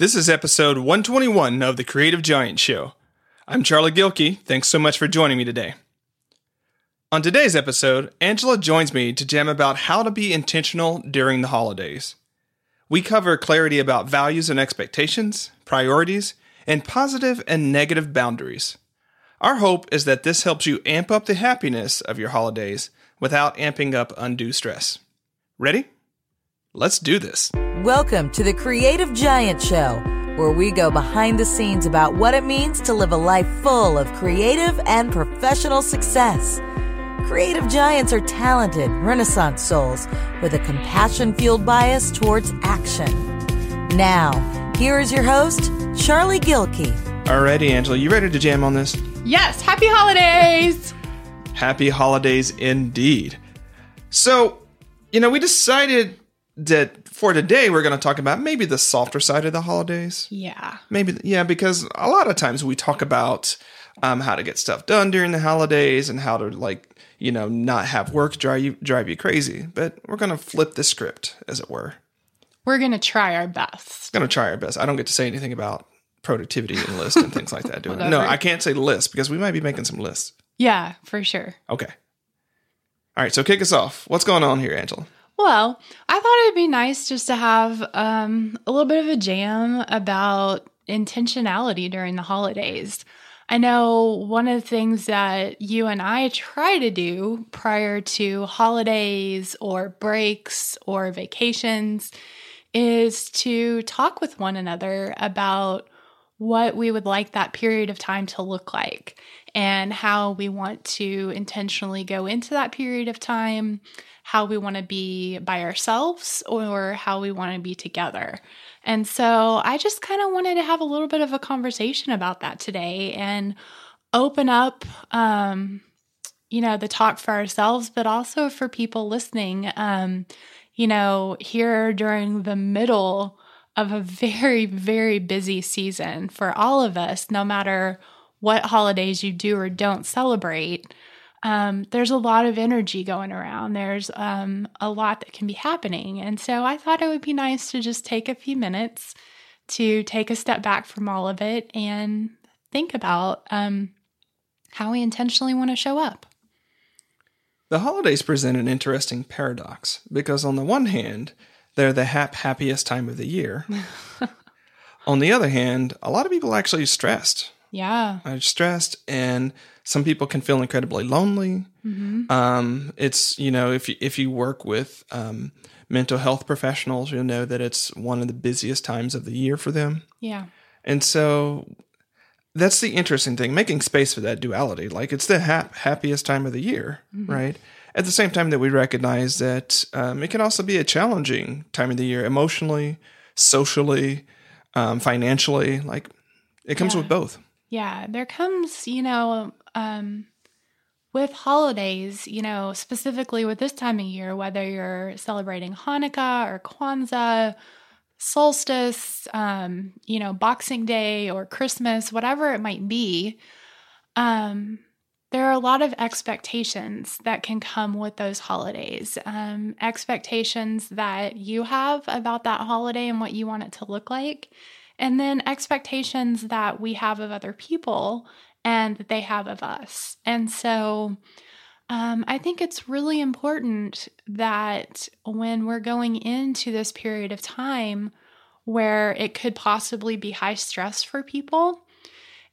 This is episode 121 of the Creative Giant Show. I'm Charlie Gilkey. Thanks so much for joining me today. On today's episode, Angela joins me to jam about how to be intentional during the holidays. We cover clarity about values and expectations, priorities, and positive and negative boundaries. Our hope is that this helps you amp up the happiness of your holidays without amping up undue stress. Ready? Let's do this. Welcome to the Creative Giant Show, where we go behind the scenes about what it means to live a life full of creative and professional success. Creative giants are talented, renaissance souls with a compassion fueled bias towards action. Now, here is your host, Charlie Gilkey. Alrighty, Angela, you ready to jam on this? Yes, happy holidays! Happy holidays indeed. So, you know, we decided that for today we're going to talk about maybe the softer side of the holidays. Yeah. Maybe, yeah, because a lot of times we talk about um, how to get stuff done during the holidays and how to like you know not have work drive you drive you crazy. But we're going to flip the script, as it were. We're going to try our best. Going to try our best. I don't get to say anything about productivity and list and things like that. Do I? No, I can't say list because we might be making some lists. Yeah, for sure. Okay. All right, so kick us off. What's going on here, Angela? Well, I thought it'd be nice just to have um, a little bit of a jam about intentionality during the holidays. I know one of the things that you and I try to do prior to holidays or breaks or vacations is to talk with one another about what we would like that period of time to look like and how we want to intentionally go into that period of time, how we want to be by ourselves or how we want to be together. And so I just kind of wanted to have a little bit of a conversation about that today and open up um you know the talk for ourselves but also for people listening um you know here during the middle of a very very busy season for all of us no matter what holidays you do or don't celebrate um, there's a lot of energy going around. There's um, a lot that can be happening. And so I thought it would be nice to just take a few minutes to take a step back from all of it and think about um, how we intentionally want to show up. The holidays present an interesting paradox because, on the one hand, they're the hap- happiest time of the year. on the other hand, a lot of people are actually stressed. Yeah. Are stressed, and some people can feel incredibly lonely. Um, it's you know if you if you work with um, mental health professionals, you'll know that it's one of the busiest times of the year for them. Yeah. And so that's the interesting thing, making space for that duality. Like it's the hap- happiest time of the year, right? At the same time that we recognize that um, it can also be a challenging time of the year emotionally, socially, um, financially. Like it comes Yeah. with both. Yeah, there comes, you know, um, with holidays, you know, specifically with this time of year, whether you're celebrating Hanukkah or Kwanzaa, solstice, um, you know, Boxing Day or Christmas, whatever it might be, um, there are a lot of expectations that can come with those holidays. Um, expectations that you have about that holiday and what you want it to look like. And then expectations that we have of other people and that they have of us. And so um, I think it's really important that when we're going into this period of time where it could possibly be high stress for people,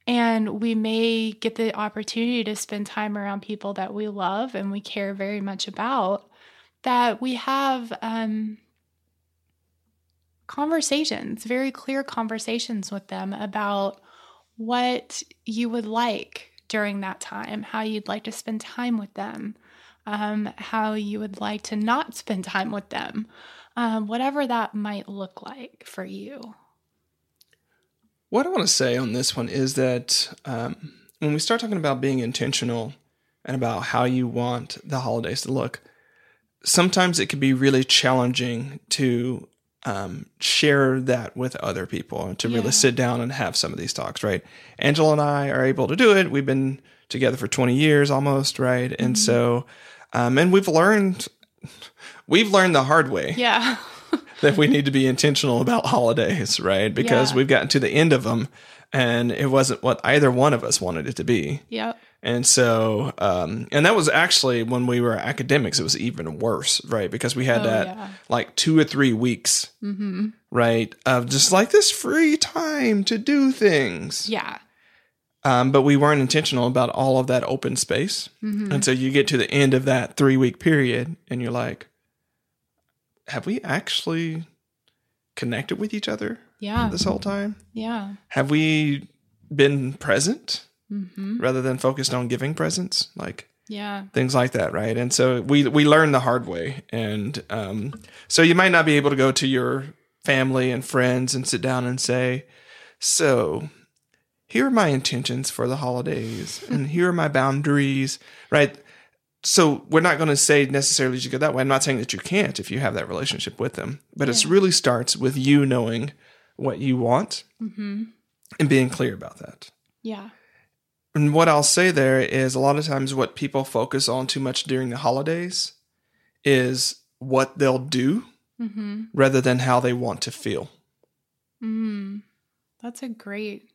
and we may get the opportunity to spend time around people that we love and we care very much about, that we have um, conversations, very clear conversations with them about what you would like during that time, how you'd like to spend time with them, um, how you would like to not spend time with them, um, whatever that might look like for you. What I want to say on this one is that um, when we start talking about being intentional and about how you want the holidays to look, sometimes it can be really challenging to um, share that with other people to Yeah. really sit down and have some of these talks, right? Angela and I are able to do it. We've been together for 20 years almost, right? And so, um, and we've learned, we've learned the hard way Yeah. that we need to be intentional about holidays, right? Because Yeah. we've gotten to the end of them and it wasn't what either one of us wanted it to be. Yep. And so, um, and that was actually when we were academics, it was even worse, right? Because we had Oh, that yeah. like two or three weeks, Mm-hmm. right? Of just like this free time to do things. Yeah. Um, but we weren't intentional about all of that open space. Mm-hmm. And so you get to the end of that three week period and you're like, have we actually connected with each other Yeah. this whole time? Yeah. Have we been present Mm-hmm. rather than focused on giving presents? Like Yeah. things like that, right? And so we we learn the hard way. And um, so you might not be able to go to your family and friends and sit down and say, so here are my intentions for the holidays and here are my boundaries, right? So we're not going to say necessarily you go that way. I'm not saying that you can't if you have that relationship with them, but it really starts with you knowing what you want Mm-hmm. and being clear about that. Yeah. And what I'll say there is a lot of times what people focus on too much during the holidays is what they'll do Mm-hmm. rather than how they want to feel. Mm. That's a great.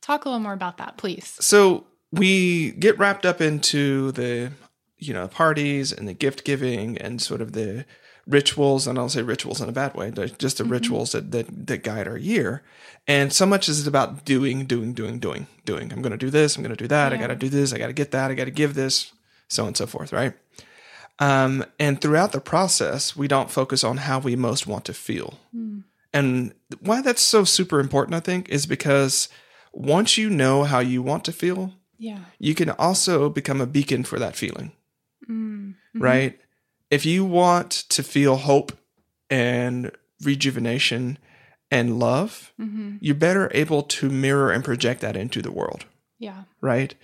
Talk a little more about that, please. So we get wrapped up into the, you know, parties and the gift giving and sort of the rituals, and I don't say rituals in a bad way, they're just the rituals that, that that guide our year. And so much is about doing, doing, doing, doing, doing. I'm going to do this. I'm going to do that. I got to do this. I got to get that. I got to give this, so on and so forth, right? Um, and throughout the process, we don't focus on how we most want to feel. Mm. And why that's so super important, I think, is because once you know how you want to feel, Yeah. you can also become a beacon for that feeling, Mm. Mhm. right? If you want to feel hope and rejuvenation and love, Mhm. you're better able to mirror and project that into the world, Yeah. right?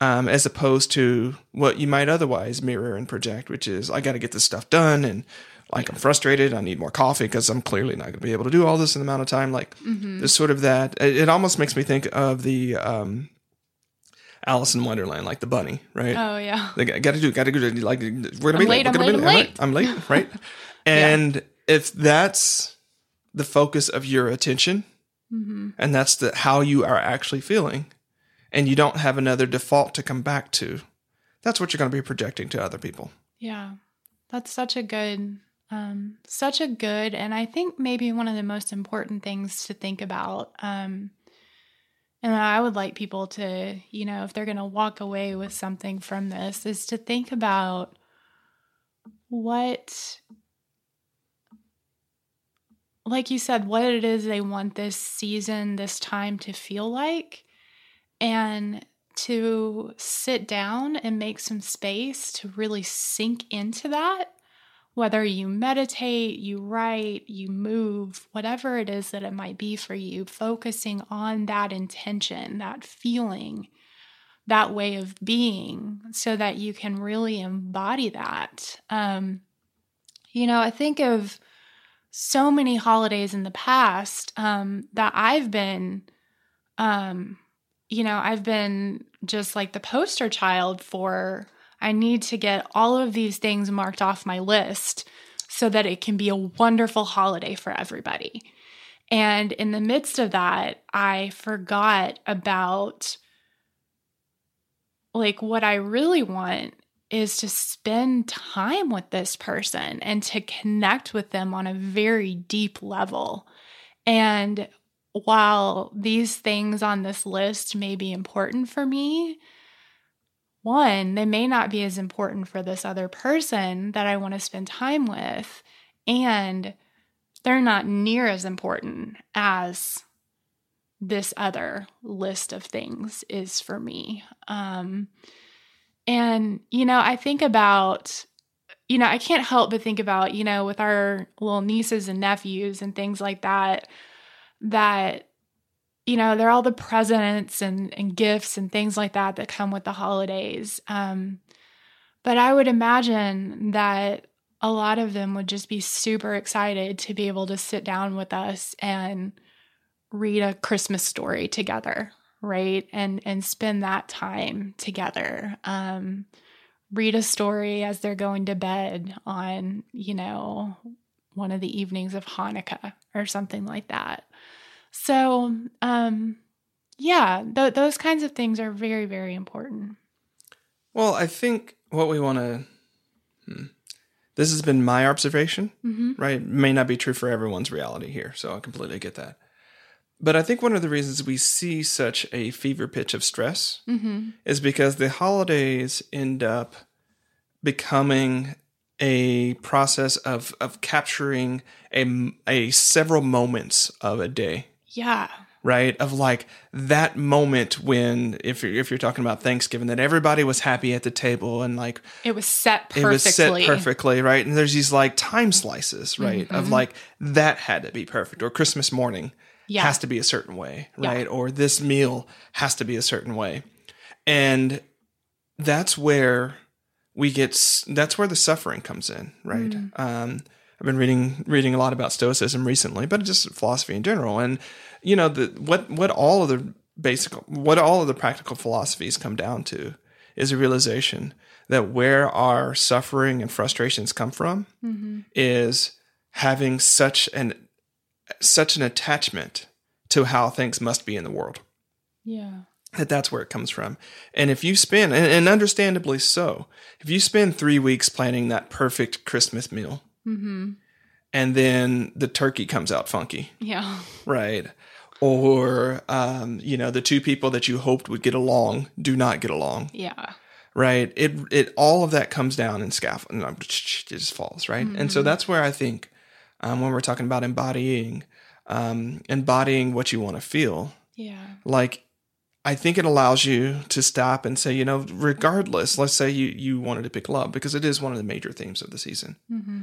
Um, as opposed to what you might otherwise mirror and project, which is I got to get this stuff done and like I'm frustrated. I need more coffee because I'm clearly not going to be able to do all this in the amount of time. Like Mm-hmm. there's sort of that. It, it almost makes me think of the um, Alice in Wonderland, like the bunny, right? Oh yeah. They got to do, got to do. Like we're gonna I'm be late, late. We're gonna late, be I'm late. I'm late, right? And if that's the focus of your attention, Mm-hmm. and that's the how you are actually feeling, and you don't have another default to come back to, that's what you're going to be projecting to other people. Yeah. That's such a good um such a good and I think maybe one of the most important things to think about um and I would like people to, you know, if they're going to walk away with something from this is to think about what like you said what it is they want this season, this time to feel like and to sit down and make some space to really sink into that. Whether you meditate, you write, you move, whatever it is that it might be for you, focusing on that intention, that feeling, that way of being, so that you can really embody that. Um, you know, I think of so many holidays in the past um, that I've been um, you know, I've been just like the poster child for I need to get all of these things marked off my list so that it can be a wonderful holiday for everybody. And in the midst of that, I forgot about like what I really want is to spend time with this person and to connect with them on a very deep level. And while these things on this list may be important for me, one, they may not be as important for this other person that I want to spend time with. And they're not near as important as this other list of things is for me. Um, and, you know, I think about, you know, I can't help but think about, you know, with our little nieces and nephews and things like that, that you know they're all the presents and, and gifts and things like that that come with the holidays. Um, but i would imagine that a lot of them would just be super excited to be able to sit down with us and read a christmas story together right? And and spend that time together. Um, read a story as they're going to bed on you know one of the evenings of Hanukkah or something like that. So, um, yeah, th- those kinds of things are very, very important. Well, I think what we want to. Hmm, this has been my observation, Mm-hmm. right? May not be true for everyone's reality here, so I completely get that. But I think one of the reasons we see such a fever pitch of stress Mm-hmm. is because the holidays end up becoming a process of of capturing a a several moments of a day Yeah. right? Of like that moment when if you're if you're talking about thanksgiving that everybody was happy at the table and like It was set perfectly. it was set perfectly. right? And there's these like time slices right? Of like that had to be perfect. Or christmas morning Yeah. has to be a certain way Yeah. right? Or this meal has to be a certain way. And that's where we get that's where the suffering comes in right? Um i've been reading reading a lot about stoicism recently but just philosophy in general and you know the what what all of the basic what all of the practical philosophies come down to is a realization that where our suffering and frustrations come from mm-hmm. is having such an such an attachment to how things must be in the world Yeah. that that's where it comes from. And if you spend, and, and understandably so, if you spend three weeks planning that perfect Christmas meal, Mm-hmm. and then the turkey comes out funky, Yeah. right? Or, um, you know, the two people that you hoped would get along do not get along, Yeah. right? It, it, all of that comes down in scaffold, and it just falls, right? And so that's where I think, um, when we're talking about embodying, um, embodying what you want to feel, Yeah. like I think it allows you to stop and say, you know, regardless, let's say you you wanted to pick love because it is one of the major themes of the season. Mm-hmm.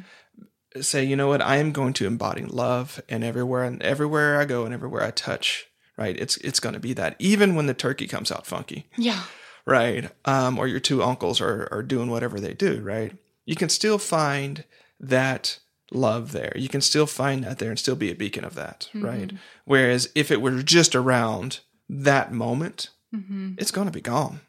Say, you know what, I am going to embody love and everywhere and everywhere I go and everywhere I touch, right? It's it's going to be that even when the turkey comes out funky, Yeah. right? Um, or your two uncles are are doing whatever they do, right? You can still find that love there. You can still find that there and still be a beacon of that, right? Whereas if it were just around that moment, Mm-hmm. it's going to be gone.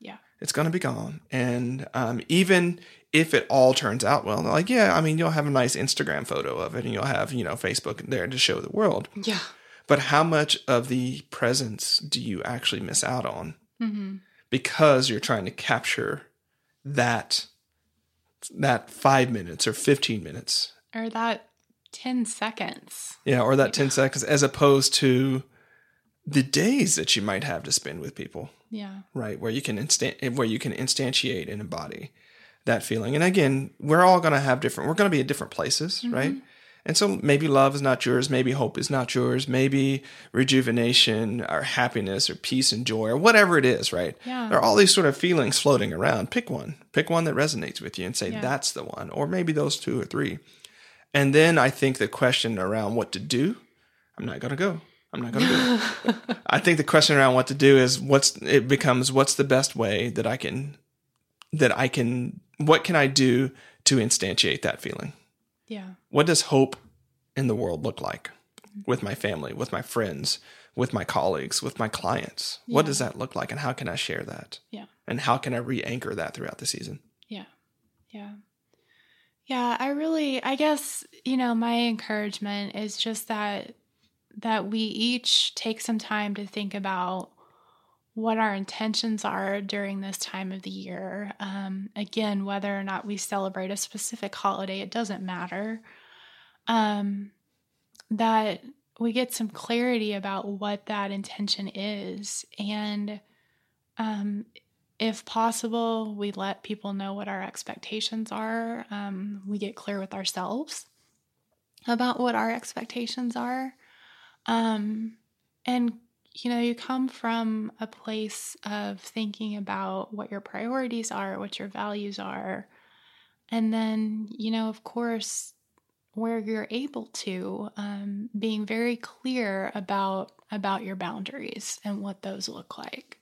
Yeah. It's going to be gone. And um, even if it all turns out well, they're like, yeah, I mean, you'll have a nice Instagram photo of it and you'll have, you know, Facebook there to show the world. Yeah. But how much of the presence do you actually miss out on Mm-hmm. because you're trying to capture that that 5 minutes or 15 minutes. Or that 10 seconds. Yeah, or that 10 seconds as opposed to the days that you might have to spend with people. Yeah. right where you can instant where you can instantiate and embody that feeling and again we're all going to have different we're going to be at different places mm-hmm. right and so maybe love is not yours maybe hope is not yours maybe rejuvenation or happiness or peace and joy or whatever it is right Yeah. there are all these sort of feelings floating around pick one pick one that resonates with you and say Yeah. that's the one or maybe those two or three and then i think the question around what to do i'm not going to go i'm not going to do it I think the question around what to do is what's it becomes what's the best way that I can that I can what can I do to instantiate that feeling? Yeah. What does hope in the world look like with my family, with my friends, with my colleagues, with my clients? What does that look like and how can I share that? Yeah. And how can I re-anchor that throughout the season? Yeah. Yeah. Yeah, I really I guess, you know, my encouragement is just that that we each take some time to think about what our intentions are during this time of the year. Um, again, whether or not we celebrate a specific holiday, it doesn't matter. Um, that we get some clarity about what that intention is. And um, if possible, we let people know what our expectations are. Um, we get clear with ourselves about what our expectations are. Um, and, you know, you come from a place of thinking about what your priorities are, what your values are. And then, you know, of course, where you're able to, um, being very clear about about your boundaries and what those look like.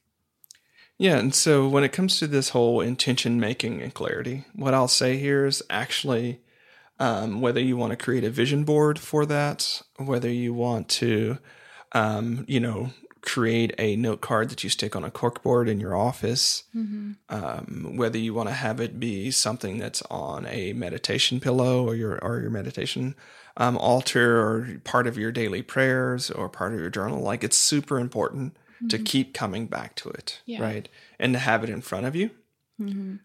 Yeah, and so when it comes to this whole intention making and clarity, what I'll say here is actually um, whether you want to create a vision board for that, whether you want to, um, you know, create a note card that you stick on a corkboard in your office, Mm-hmm. um, whether you want to have it be something that's on a meditation pillow or your or your meditation um, altar or part of your daily prayers or part of your journal. Like it's super important to keep coming back to it, Yeah. right? And to have it in front of you. Mm-hmm.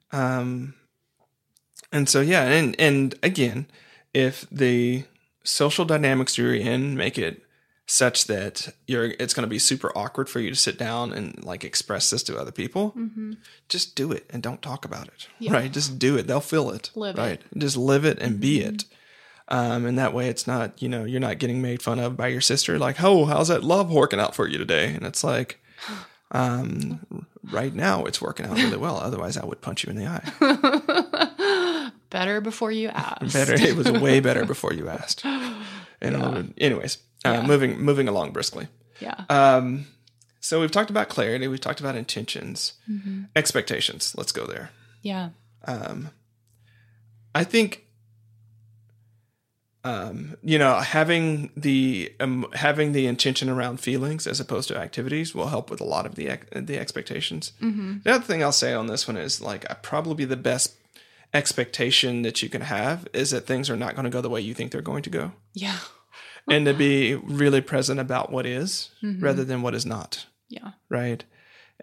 And so yeah, and and again, if the social dynamics you're in make it such that you're it's going to be super awkward for you to sit down and like express this to other people Mm-hmm. just do it and don't talk about it Yeah. right just do it they'll feel it Live it. right just live it and be Mhm. it um, and that way it's not you know you're not getting made fun of by your sister like oh how's that love working out for you today and it's like um, right now it's working out really well otherwise i would punch you in the eye better before you ask. better it was way better before you asked and Yeah. anyways uh, Yeah. moving moving along briskly Yeah. um, so we've talked about clarity we've talked about intentions Mm-hmm. expectations let's go there Yeah. um, I think, um, you know, having the um, having the intention around feelings as opposed to activities will help with a lot of the ex- the expectations. Mm-hmm. The other thing I'll say on this one is like uh, probably the best expectation that you can have is that things are not going to go the way you think they're going to go, Yeah. and to be really present about what is Mhm. rather than what is not Yeah. right?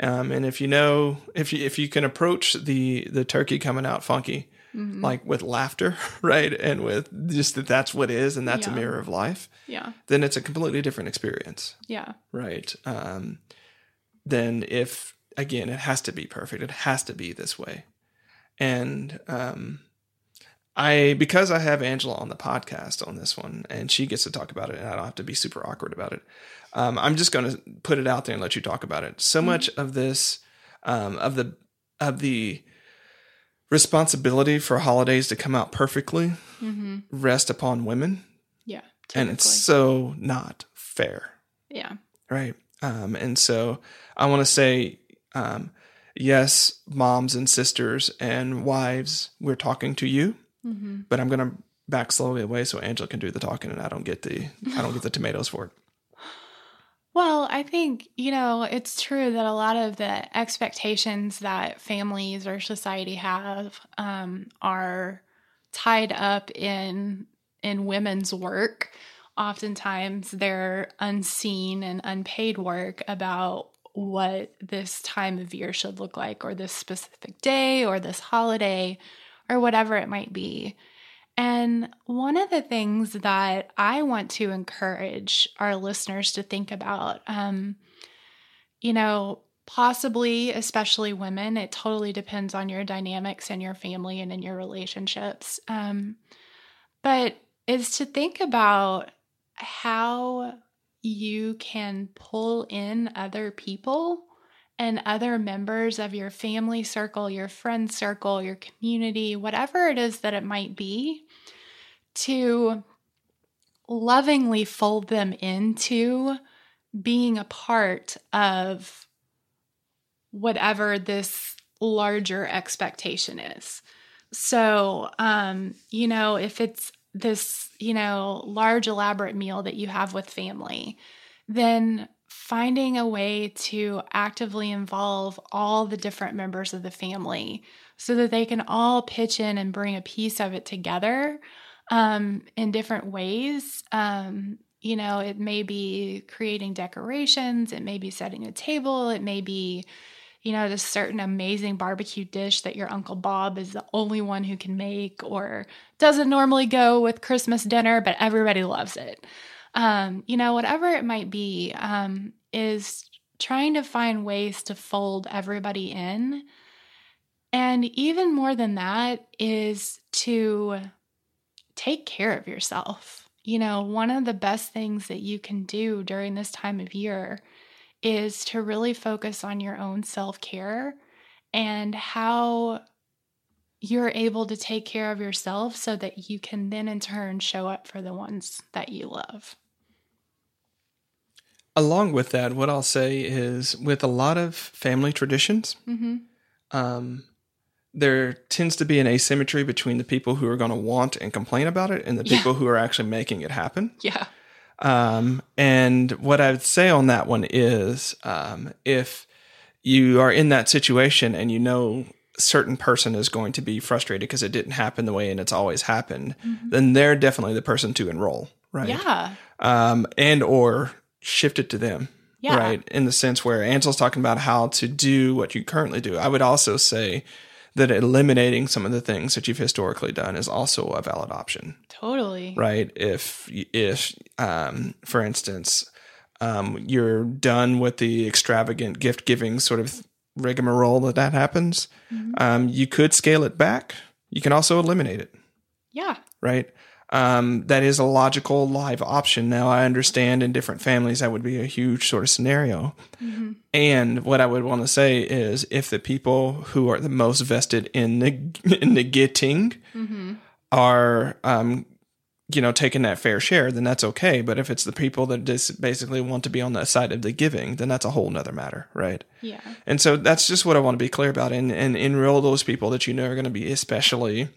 Um, and if you know, if you if you can approach the the turkey coming out funky, Mhm. like with laughter, right, and with just that that's what is, and that's a mirror of life, Yeah. then it's a completely different experience, Yeah. right? Um, then if again, it has to be perfect, it has to be this way, and um, I because I have Angela on the podcast on this one, and she gets to talk about it, and I don't have to be super awkward about it. Um, I'm just going to put it out there and let you talk about it. So much of this, um, of the of the responsibility for holidays to come out perfectly, Mm-hmm. rest upon women, Yeah. and it's so not fair yeah. right um, and so i want to say um, yes moms and sisters and wives we're talking to you Mm-hmm. but i'm going to back slowly away so angela can do the talking and i don't get the i don't get the tomatoes for it Well, I think, you know, it's true that a lot of the expectations that families or society have um, are tied up in in women's work. Oftentimes they're unseen and unpaid work about what this time of year should look like or this specific day or this holiday or whatever it might be. And one of the things that I want to encourage our listeners to think about, um, you know, possibly, especially women, it totally depends on your dynamics and your family and in your relationships. Um, but is to think about how you can pull in other people and other members of your family circle, your friend circle, your community, whatever it is that it might be, to lovingly fold them into being a part of whatever this larger expectation is. So, um, you know, if it's this, you know, large elaborate meal that you have with family, then finding a way to actively involve all the different members of the family so that they can all pitch in and bring a piece of it together um, in different ways. Um, you know, it may be creating decorations, it may be setting a table, it may be, you know, this certain amazing barbecue dish that your Uncle Bob is the only one who can make or doesn't normally go with Christmas dinner, but everybody loves it um, you know, whatever it might be, um, is trying to find ways to fold everybody in. And even more than that is to take care of yourself. You know, one of the best things that you can do during this time of year is to really focus on your own self care and how you're able to take care of yourself so that you can then in turn show up for the ones that you love. along with that what i'll say is with a lot of family traditions Mm-hmm. um, there tends to be an asymmetry between the people who are going to want and complain about it and the Yeah. people who are actually making it happen Yeah. Um, and what I would say on that one is um, if you are in that situation and you know a certain person is going to be frustrated because it didn't happen the way and it's always happened, then they're definitely the person to enroll, right? Yeah. Um, and or shift it to them. Yeah. Right. In the sense where Angela's talking about how to do what you currently do. I would also say that eliminating some of the things that you've historically done is also a valid option Totally. right? If if um, for instance, um, you're done with the extravagant gift giving sort of rigmarole that that happens, um, you could scale it back. You can also eliminate it, Yeah. right? Um, that is a logical live option. Now, I understand in different families that would be a huge sort of scenario. And what I would want to say is if the people who are the most vested in, neg- in negating are, um, you know, taking that fair share, then that's okay. But if it's the people that just basically want to be on the side of the giving, then that's a whole nother matter, right? Yeah. And so that's just what I want to be clear about and, and enroll those people that you know are going to be especially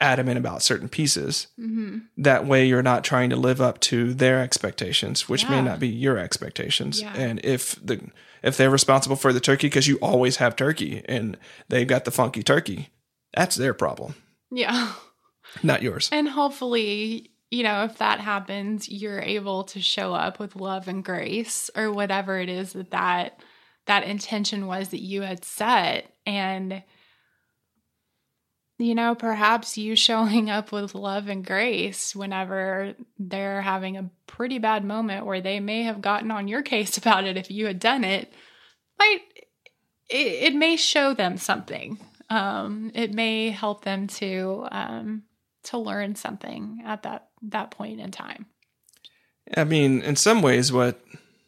adamant about certain pieces. Mm-hmm. That way you're not trying to live up to their expectations, which may not be your expectations. Yeah. And if the if they're responsible for the turkey because you always have turkey and they've got the funky turkey, that's their problem, Yeah. not yours. And hopefully, you know, if that happens, you're able to show up with love and grace or whatever it is that that, that intention was that you had set. And, you know, perhaps you showing up with love and grace whenever they're having a pretty bad moment where they may have gotten on your case about it if you had done it, might, it, it may show them something. Um, it may help them to, um, to learn something at that that point in time. I mean, in some ways, what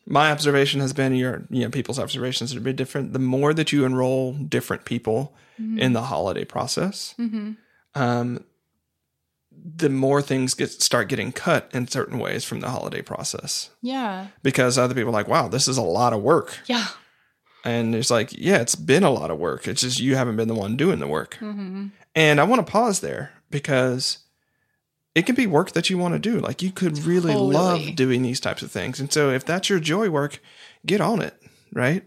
my observation has been, your you know, people's observations are a bit different. The more that you enroll different people in the holiday process, um, the more things get start getting cut in certain ways from the holiday process Yeah. because other people are like, "Wow, this is a lot of work," Yeah. and it's like, "Yeah, it's been a lot of work. It's just you haven't been the one doing the work." Mm-hmm. And I want to pause there because it can be work that you want to do. Like you could really Totally. love doing these types of things. And so if that's your joy work, get on it, right?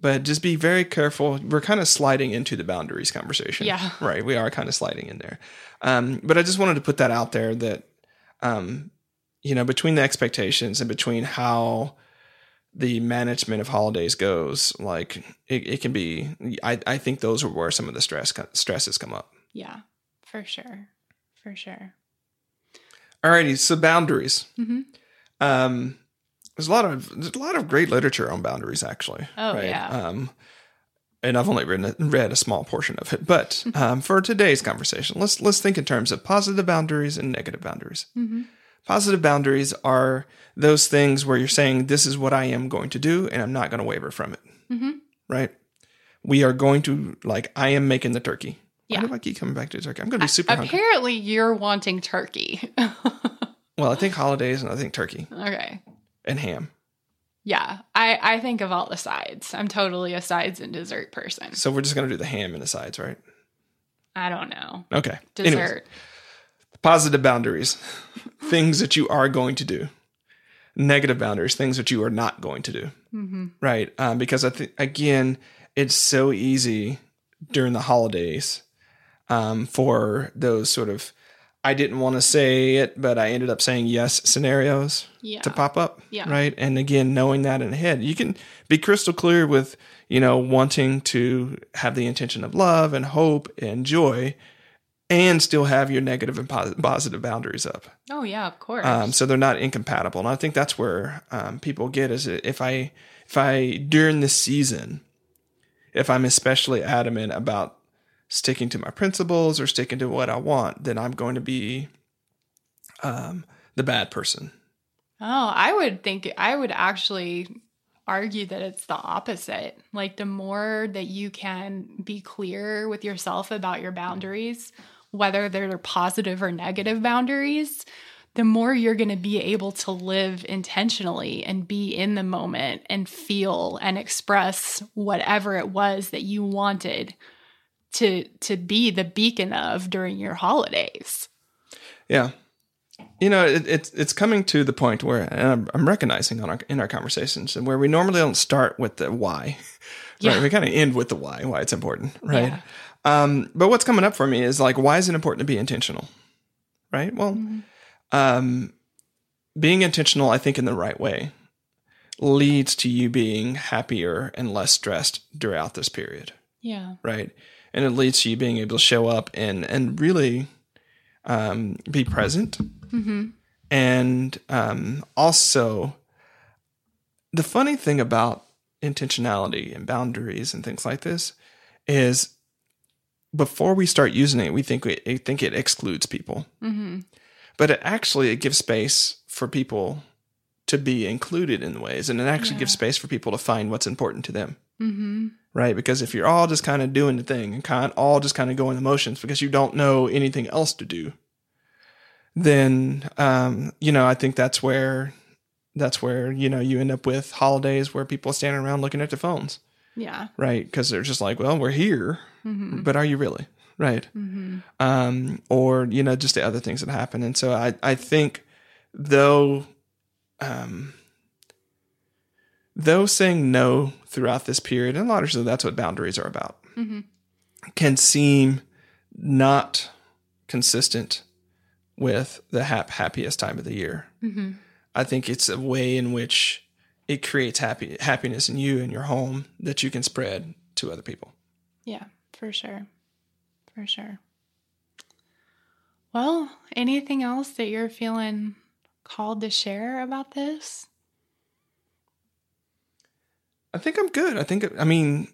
But just be very careful. We're kind of sliding into the boundaries conversation. Yeah. Right. We are kind of sliding in there. Um, but I just wanted to put that out there that, um, you know, between the expectations and between how the management of holidays goes, like it, it can be, I, I think those are where some of the stress, stresses come up. Yeah. For sure. For sure. Alrighty, so boundaries. Mm-hmm. Um, there's a lot of there's a lot of great literature on boundaries, actually. Oh, yeah. Um, and I've only read read a small portion of it, but um, for today's conversation, let's let's think in terms of positive boundaries and negative boundaries. Mm-hmm. Positive boundaries are those things where you're saying, "This is what I am going to do, and I'm not going to waver from it." Mm-hmm. Right? We are going to like I am making the turkey. Yeah. Why do I keep coming back to turkey? I'm going to be super hungry. Apparently, you're wanting turkey. Well, I think holidays and I think turkey okay. And ham. Yeah. I I think of all the sides. I'm totally a sides and dessert person. So we're just gonna do the ham and the sides, right? I don't know. Okay. Anyways, Dessert. positive boundaries, things that you are going to do. Negative boundaries, things that you are not going to do. Mm-hmm. Right? Um, because I think again, it's so easy during the holidays um, for those sort of I didn't want to say it, but I ended up saying yes scenarios Yeah. to pop up. Yeah. Right. And again, knowing that in head, you can be crystal clear with, you know, wanting to have the intention of love and hope and joy and still have your negative and posi- positive boundaries up. Oh yeah, of course. Um, so they're not incompatible. And I think that's where um, people get is if I, if I, during this season, if I'm especially adamant about sticking to my principles or sticking to what I want, then I'm going to be um, the bad person. Oh, I would think I would actually argue that it's the opposite. Like the more that you can be clear with yourself about your boundaries, whether they're positive or negative boundaries, the more you're going to be able to live intentionally and be in the moment and feel and express whatever it was that you wanted to to be the beacon of during your holidays. Yeah. you know, it, it's it's coming to the point where and I'm, I'm recognizing on our in our conversations and where we normally don't start with the why, right? Yeah. We kind of end with the why, why it's important, right? Yeah. Um, but what's coming up for me is like, why is it important to be intentional, right? Well, um, being intentional, I think, in the right way, leads to you being happier and less stressed throughout this period Yeah. right? And it leads to you being able to show up and and really um, be present, and um, also the funny thing about intentionality and boundaries and things like this is before we start using it, we think we, we think it excludes people, but it actually it gives space for people to be included in ways, and it actually Yeah. gives space for people to find what's important to them Mm-hmm. right? Because if you're all just kind of doing the thing and kind all just kind of going the motions because you don't know anything else to do, then um, you know I think that's where that's where you know you end up with holidays where people are standing around looking at their phones, Yeah. right? Because they're just like, well, we're here, Mm-hmm. but are you really, right? Mm-hmm. um, or you know just the other things that happen. And so I I think though um, though saying no throughout this period, and largely that's what boundaries are about, Mhm. can seem not consistent with the hap- happiest time of the year. Mm-hmm. I think it's a way in which it creates happy happiness in you and your home that you can spread to other people. Yeah, for sure. For sure. Well, anything else that you're feeling called to share about this? I think I'm good. I think I mean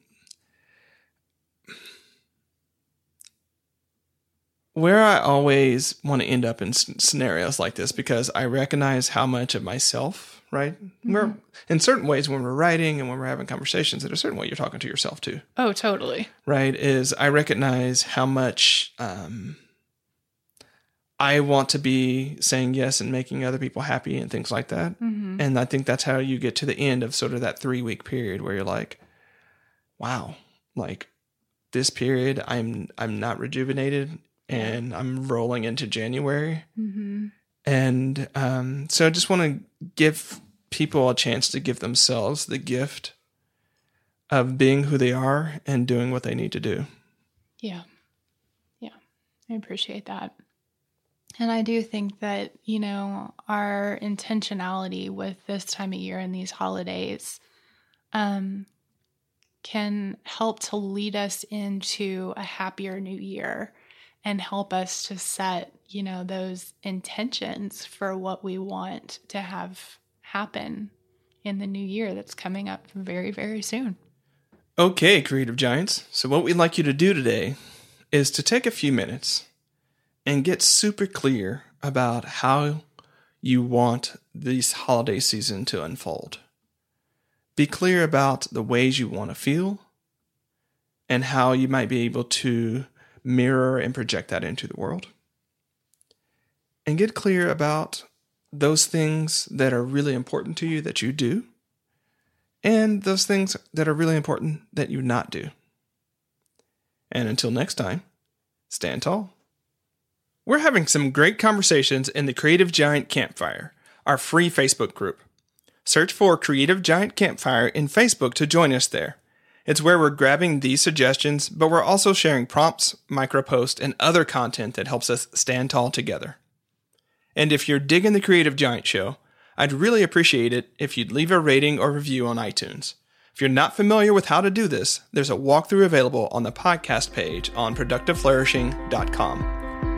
where I always want to end up in scenarios like this because I recognize how much of myself, right? We're in certain ways when we're writing and when we're having conversations, in a certain way you're talking to yourself too, Oh, totally. right? Is I recognize how much um, I want to be saying yes and making other people happy and things like that. Mm-hmm. And I think that's how you get to the end of sort of that three week period where you're like, wow, like this period, I'm I'm not rejuvenated and I'm rolling into January. Mm-hmm. And um, so I just want to give people a chance to give themselves the gift of being who they are and doing what they need to do. Yeah. Yeah. I appreciate that. And I do think that, you know, our intentionality with this time of year and these holidays um, can help to lead us into a happier new year and help us to set, you know, those intentions for what we want to have happen in the new year that's coming up very, very soon. Okay, creative giants. So, what we'd like you to do today is to take a few minutes and get super clear about how you want this holiday season to unfold. Be clear about the ways you want to feel and how you might be able to mirror and project that into the world. And get clear about those things that are really important to you that you do and those things that are really important that you not do. And until next time, stand tall. We're having some great conversations in the Creative Giant Campfire, our free Facebook group. Search for Creative Giant Campfire in Facebook to join us there. It's where we're grabbing these suggestions, but we're also sharing prompts, microposts, and other content that helps us stand tall together. And if you're digging the Creative Giant Show, I'd really appreciate it if you'd leave a rating or review on iTunes. If you're not familiar with how to do this, there's a walkthrough available on the podcast page on productiveflourishing.com.